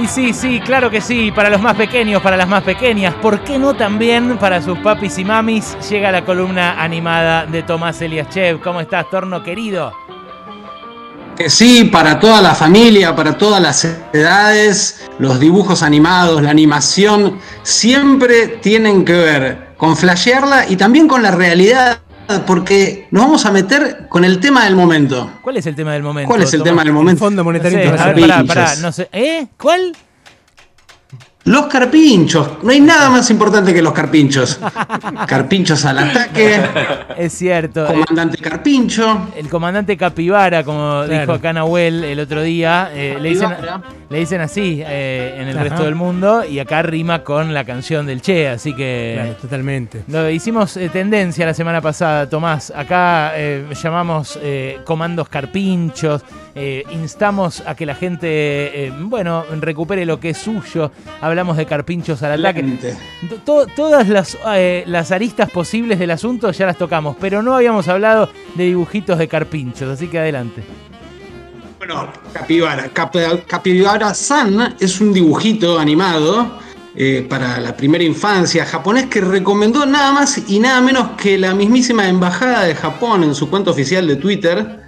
Y sí, sí, claro que sí, para los más pequeños, para las más pequeñas, ¿por qué no también para sus papis y mamis? Llega la columna animada de Tomás Eliaschev. ¿Cómo estás, Torno querido? Que sí, para toda la familia, para todas las edades, los dibujos animados, la animación, siempre tienen que ver con flashearla y también con la realidad porque nos vamos a meter con el tema del momento. ¿Cuál es el tema del momento? ¿Cuál es el tema del momento? Fondo Monetario No sé, a ver, Internacional. pará, pará, no sé. ¿Eh? ¿Cuál? Los carpinchos. No hay nada más importante que los carpinchos. Carpinchos al ataque. Es cierto. Comandante Carpincho. El comandante Capibara, como Claro. dijo acá Nahuel el otro día, eh, le, dicen, le dicen así eh, en el Ajá. resto del mundo y acá rima con la canción del Che, así que Claro, totalmente. lo hicimos eh, tendencia la semana pasada, Tomás. Acá eh, llamamos eh, comandos carpinchos, eh, instamos a que la gente, eh, bueno, recupere lo que es suyo. Hablamos de carpinchos al ataque. To- todas las, eh, las aristas posibles del asunto ya las tocamos, pero no habíamos hablado de dibujitos de carpinchos, así que adelante. Bueno, Capibara. Cap- Capibara San es un dibujito animado eh, para la primera infancia japonés que recomendó nada más y nada menos que la mismísima embajada de Japón en su cuenta oficial de Twitter.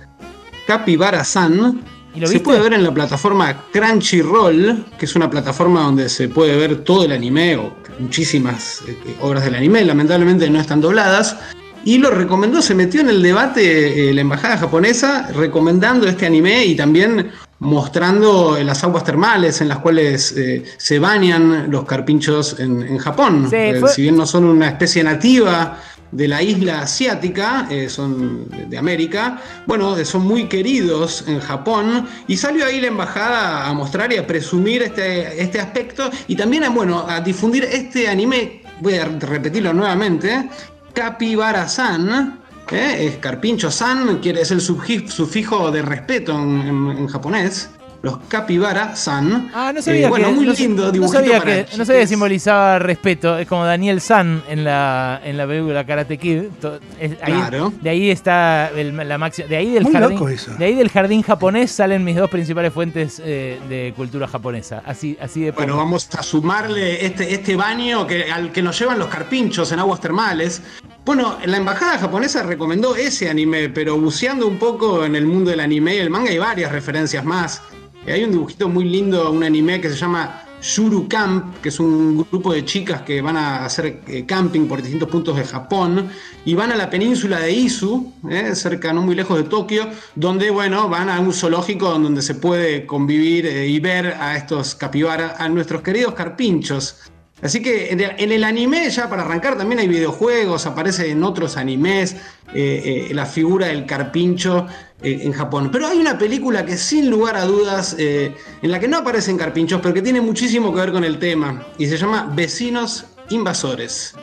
Capibara San. ¿Y Se puede ver en la plataforma Crunchyroll, que es una plataforma donde se puede ver todo el anime o muchísimas eh, obras del anime, lamentablemente no están dobladas. Y lo recomendó, se metió en el debate eh, la embajada japonesa recomendando este anime y también mostrando las aguas termales en las cuales eh, se bañan los carpinchos en, en Japón. Sí, fue- Si bien no son una especie nativa de la isla asiática, eh, son de- América, bueno, eh, son muy queridos en Japón y salió ahí la embajada a mostrar y a presumir este, este aspecto y también a, bueno, a difundir este anime, voy a repetirlo nuevamente, Capibara-san, ¿eh? es Carpincho-san, es el sufijo de respeto en- en japonés. Los Capibara-san. Ah, no sabía Eh, bueno, que, muy no, lindo no dibujito sabía para que, no sabía que simbolizaba respeto, es como Daniel San en la, en la película Karate Kid. To- es- ahí- Claro. De ahí está el- la máxima, de ahí del Muy jardín, loco eso. de ahí del jardín japonés salen mis dos principales fuentes eh, de cultura japonesa, así, así de Bueno, poco. vamos a sumarle este, este baño que, al que nos llevan los carpinchos en aguas termales. Bueno, la embajada japonesa recomendó ese anime, pero buceando un poco en el mundo del anime y el manga hay varias referencias más. Eh, Hay un dibujito muy lindo, un anime que se llama Shuru Camp, que es un grupo de chicas que van a hacer eh, camping por distintos puntos de Japón y van a la península de Izu, eh, cerca, no muy lejos de Tokio, donde, bueno, van a un zoológico donde se puede convivir eh, y ver a estos capibaras, a nuestros queridos carpinchos. Así que en el, anime, ya para arrancar, también hay videojuegos, aparece en otros animes eh, eh, la figura del carpincho eh, en Japón. Pero hay una película que sin lugar a dudas, en la que no aparecen carpinchos, pero que tiene muchísimo que ver con el tema, y se llama Vecinos Invasores.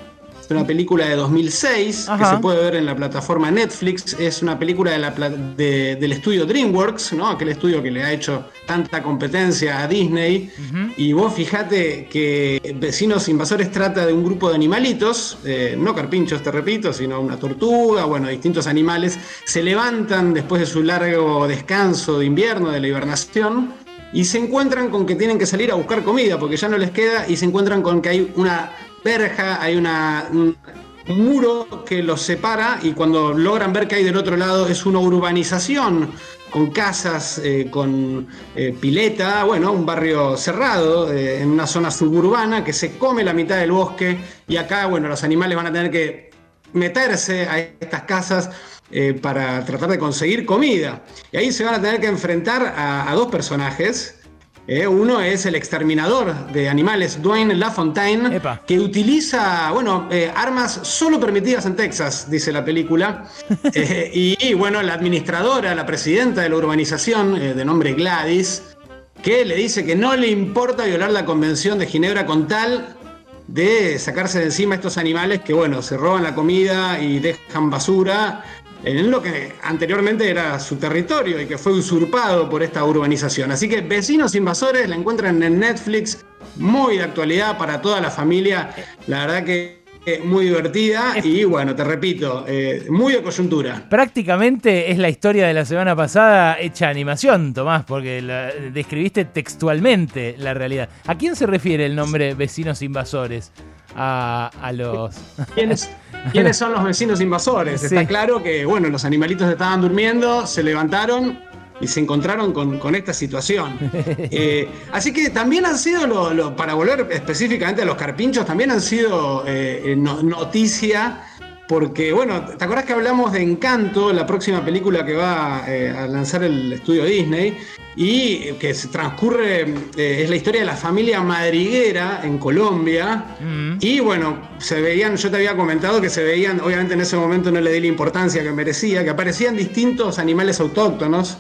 Es una película de 2006 Ajá. que se puede ver en la plataforma Netflix. Es una película de la de- del estudio DreamWorks, ¿no? aquel estudio que le ha hecho tanta competencia a Disney. Y vos fijate que Vecinos Invasores trata de un grupo de animalitos, eh, no carpinchos, te repito, sino una tortuga, bueno, distintos animales. Se levantan después de su largo descanso de invierno, de la hibernación. Y se encuentran con que tienen que salir a buscar comida porque ya no les queda y se encuentran con que hay una verja, hay un muro que los separa y cuando logran ver que hay del otro lado es una urbanización con casas, eh, con eh, pileta, bueno, un barrio cerrado eh, en una zona suburbana que se come la mitad del bosque y acá, bueno, los animales van a tener que meterse a estas casas para tratar de conseguir comida. Y ahí se van a tener que enfrentar a dos personajes. Eh, uno es el exterminador de animales, Dwayne LaFontaine, Epa. que utiliza, bueno, eh, armas solo permitidas en Texas, dice la película. Eh, y, y, bueno, la administradora, la presidenta de la urbanización, de nombre Gladys, que le dice que no le importa violar la Convención de Ginebra con tal de sacarse de encima estos animales que, bueno, se roban la comida y dejan basura en lo que anteriormente era su territorio y que fue usurpado por esta urbanización. Así que Vecinos Invasores la encuentran en Netflix, muy de actualidad para toda la familia. La verdad que muy divertida y bueno, te repito, eh, muy de coyuntura. Prácticamente es la historia de la semana pasada hecha animación, Tomás, porque la, describiste textualmente la realidad. ¿A quién se refiere el nombre vecinos invasores? A, los... ¿Quiénes, ¿Quiénes son los vecinos invasores? Está claro que, bueno, los animalitos estaban durmiendo, se levantaron, y se encontraron con, esta situación. Eh, así que también han sido, para volver específicamente a los carpinchos, también han sido eh, noticia. Porque, bueno, ¿te acordás que hablamos de Encanto, la próxima película que va eh, a lanzar el estudio Disney? Y que se transcurre, es la historia de la familia madriguera en Colombia. Mm. Y bueno, se veían, yo te había comentado que se veían, obviamente en ese momento no le di la importancia que merecía, que aparecían distintos animales autóctonos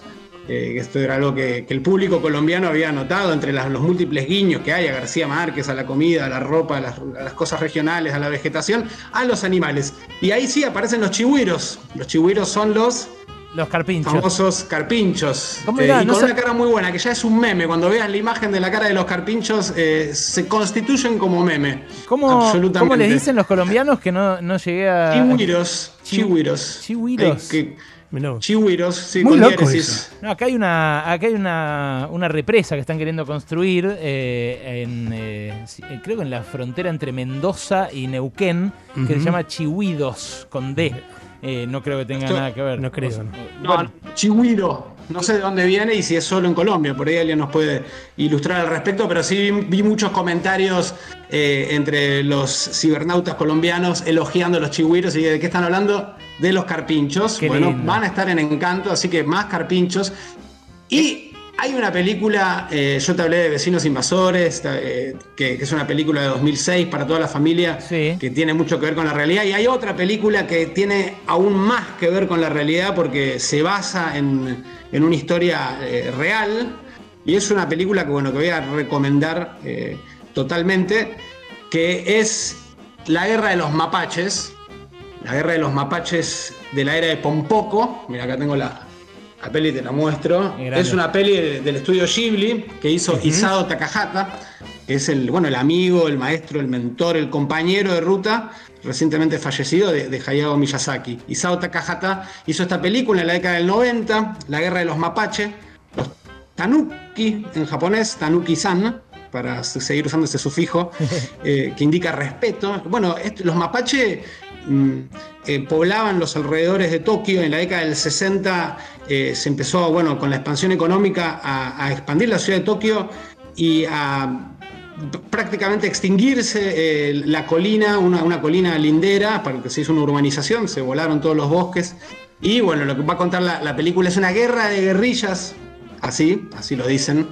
eh, esto era algo que, el público colombiano había notado entre los múltiples guiños que hay a García Márquez, a la comida, a la ropa, a las, cosas regionales, a la vegetación, a los animales. Y ahí sí aparecen los chihuiros. Los chihuiros son los los carpinchos. Famosos carpinchos. Eh, y con una cara muy buena, que ya es un meme. Cuando veas la imagen de la cara de los carpinchos, eh, se constituyen como meme. ¿Cómo, ¿Cómo les dicen los colombianos que no, no llegué a. Chihuiros. Chihuiros. Chihuiros. Chihuiros, sí, Muy con No, acá hay una, acá hay una, una, represa que están queriendo construir eh, en, eh, eh, creo que en la frontera entre Mendoza y Neuquén, que se llama Chihuidos, con D. no creo que tenga nada que ver. No creo. No, Chihuiro. No sé de dónde viene y si es solo en Colombia, por ahí alguien nos puede ilustrar al respecto, pero sí vi, muchos comentarios entre los cibernautas colombianos elogiando a los chihuiros y de qué están hablando de los carpinchos. bueno, van a estar en Encanto, así que más carpinchos. Y hay una película, eh, yo te hablé de Vecinos Invasores, eh, que, es una película de 2006 para toda la familia, que tiene mucho que ver con la realidad. Y hay otra película que tiene aún más que ver con la realidad porque se basa en, una historia eh, real. Y es una película que, bueno, que voy a recomendar totalmente, que es La Guerra de los Mapaches la guerra de los mapaches de la era de Pompoco. Mira, acá tengo la, la peli, te la muestro. Es una peli del estudio Ghibli que hizo Isao Takahata, que es el, bueno, el amigo, el maestro, el mentor, el compañero de ruta recientemente fallecido de, Hayao Miyazaki. Isao Takahata hizo esta película en la década del 90, La guerra de los mapaches, los tanuki en japonés, tanuki-san, para seguir usando ese sufijo eh, que indica respeto. Bueno, los mapaches Mm, eh, poblaban los alrededores de Tokio. En la década del 60 eh, se empezó, bueno, con la expansión económica a, expandir la ciudad de Tokio y a prácticamente extinguirse eh, la colina, una, colina lindera, para que se hizo una urbanización, se volaron todos los bosques. Y bueno, lo que va a contar la, la película es una guerra de guerrillas, así, así lo dicen,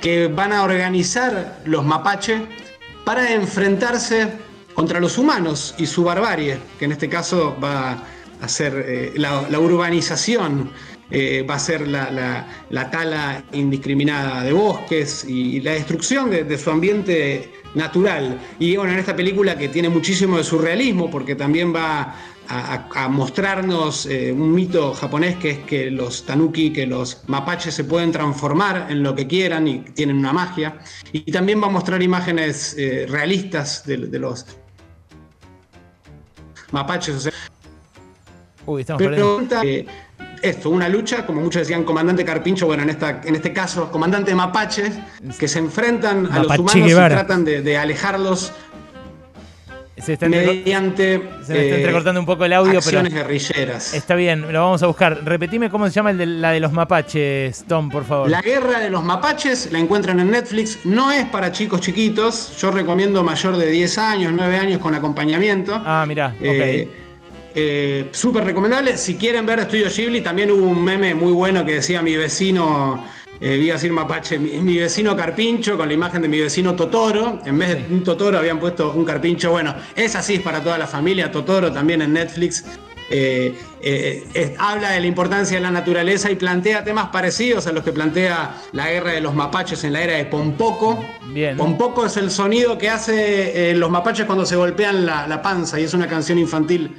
que van a organizar los mapache para enfrentarse contra los humanos y su barbarie, que en este caso va a ser eh, la, urbanización, eh, va a ser la, tala indiscriminada de bosques y, la destrucción de, su ambiente natural. Y bueno, en esta película que tiene muchísimo de surrealismo, porque también va a, mostrarnos eh, un mito japonés que es que los tanuki, que los mapaches se pueden transformar en lo que quieran y tienen una magia. Y también va a mostrar imágenes realistas de, los mapaches. O sea, Uy, estamos pero eh, esto, una lucha, como muchos decían, comandante Carpincho, bueno, en, esta, en este caso, comandante mapaches, que se enfrentan a los humanos y tratan de alejarlos se está mediante se me está eh, entrecortando un poco el audio, acciones guerrilleras. Está bien, lo vamos a buscar. Repetime cómo se llama el de, la de los mapaches, Tom, por favor. La guerra de los mapaches la encuentran en Netflix. No es para chicos chiquitos. Yo recomiendo mayor de 10 años, 9 años con acompañamiento. Ah, mira. Eh, eh, Súper recomendable. Si quieren ver Estudio Ghibli, también hubo un meme muy bueno que decía mi vecino eh, vi decir mapache, mi, vecino carpincho con la imagen de mi vecino Totoro. En vez de un Totoro habían puesto un carpincho. Bueno, es así, es para toda la familia. Totoro también en Netflix. Eh, eh, habla de la importancia de la naturaleza y plantea temas parecidos a los que plantea la guerra de los mapaches en la era de Pompoco. Bien. Pompoco es el sonido que hace los mapaches cuando se golpean la, panza y es una canción infantil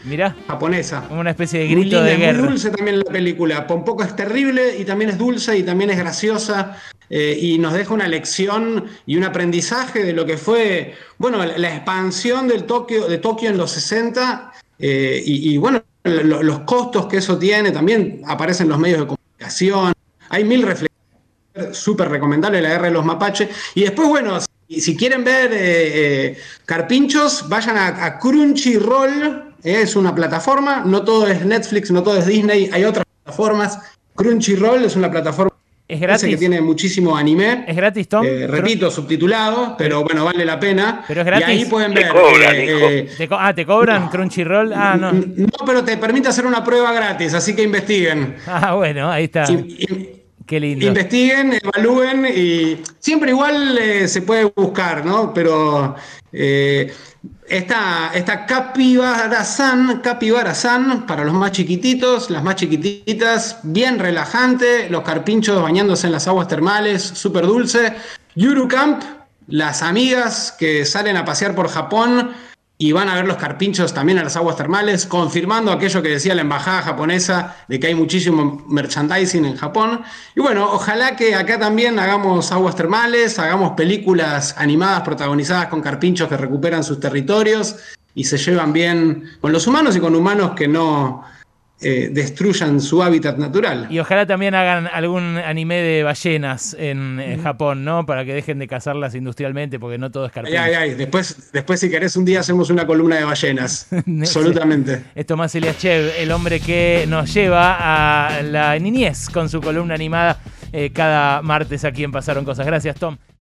japonesa. Una especie de grito de guerra. Muy dulce también la película. Pompoco es terrible y también es dulce y también es graciosa. eh, y nos deja una lección y un aprendizaje de lo que fue, bueno, la expansión del Tokio, de Tokio en los 60 eh, y, bueno, los costos que eso tiene, también aparecen los medios de comunicación, hay mil reflexiones, súper recomendable la guerra de los mapaches, y después, bueno, si, quieren ver eh, carpinchos, vayan a, a Crunchyroll, es una plataforma, no todo es Netflix, no todo es Disney, hay otras plataformas, Crunchyroll es una plataforma es gratis. que tiene muchísimo anime. Es gratis, Tom. Eh, repito, subtitulado, pero bueno, vale la pena. Pero es gratis. Y ahí pueden ver. Eh, eh, ah, ¿te cobran Crunchyroll? Ah, no. No, pero te permite hacer una prueba gratis, así que investiguen. Ah, bueno, ahí está. Qué lindo. Investiguen, evalúen y siempre igual se puede buscar, ¿no? Pero esta, esta Capibara-san, Capibara-san, para los más chiquititos, las más chiquititas, bien relajante, los carpinchos bañándose en las aguas termales, súper dulce. Yuru Camp, las amigas que salen a pasear por Japón y van a ver los carpinchos también a las aguas termales, confirmando aquello que decía la embajada japonesa de que hay muchísimo merchandising en Japón. Y bueno, ojalá que acá también hagamos aguas termales, hagamos películas animadas protagonizadas con carpinchos que recuperan sus territorios y se llevan bien con los humanos y con humanos que no, eh, destruyan su hábitat natural. Y ojalá también hagan algún anime de ballenas en, Japón, ¿no? Para que dejen de cazarlas industrialmente, porque no todo es carpincho. Ay, ay, Después, después, si querés, un día hacemos una columna de ballenas. Absolutamente. Es Tomás Eliachev, el hombre que nos lleva a la niñez con su columna animada eh, cada martes aquí en Pasaron Cosas. Gracias, Tom.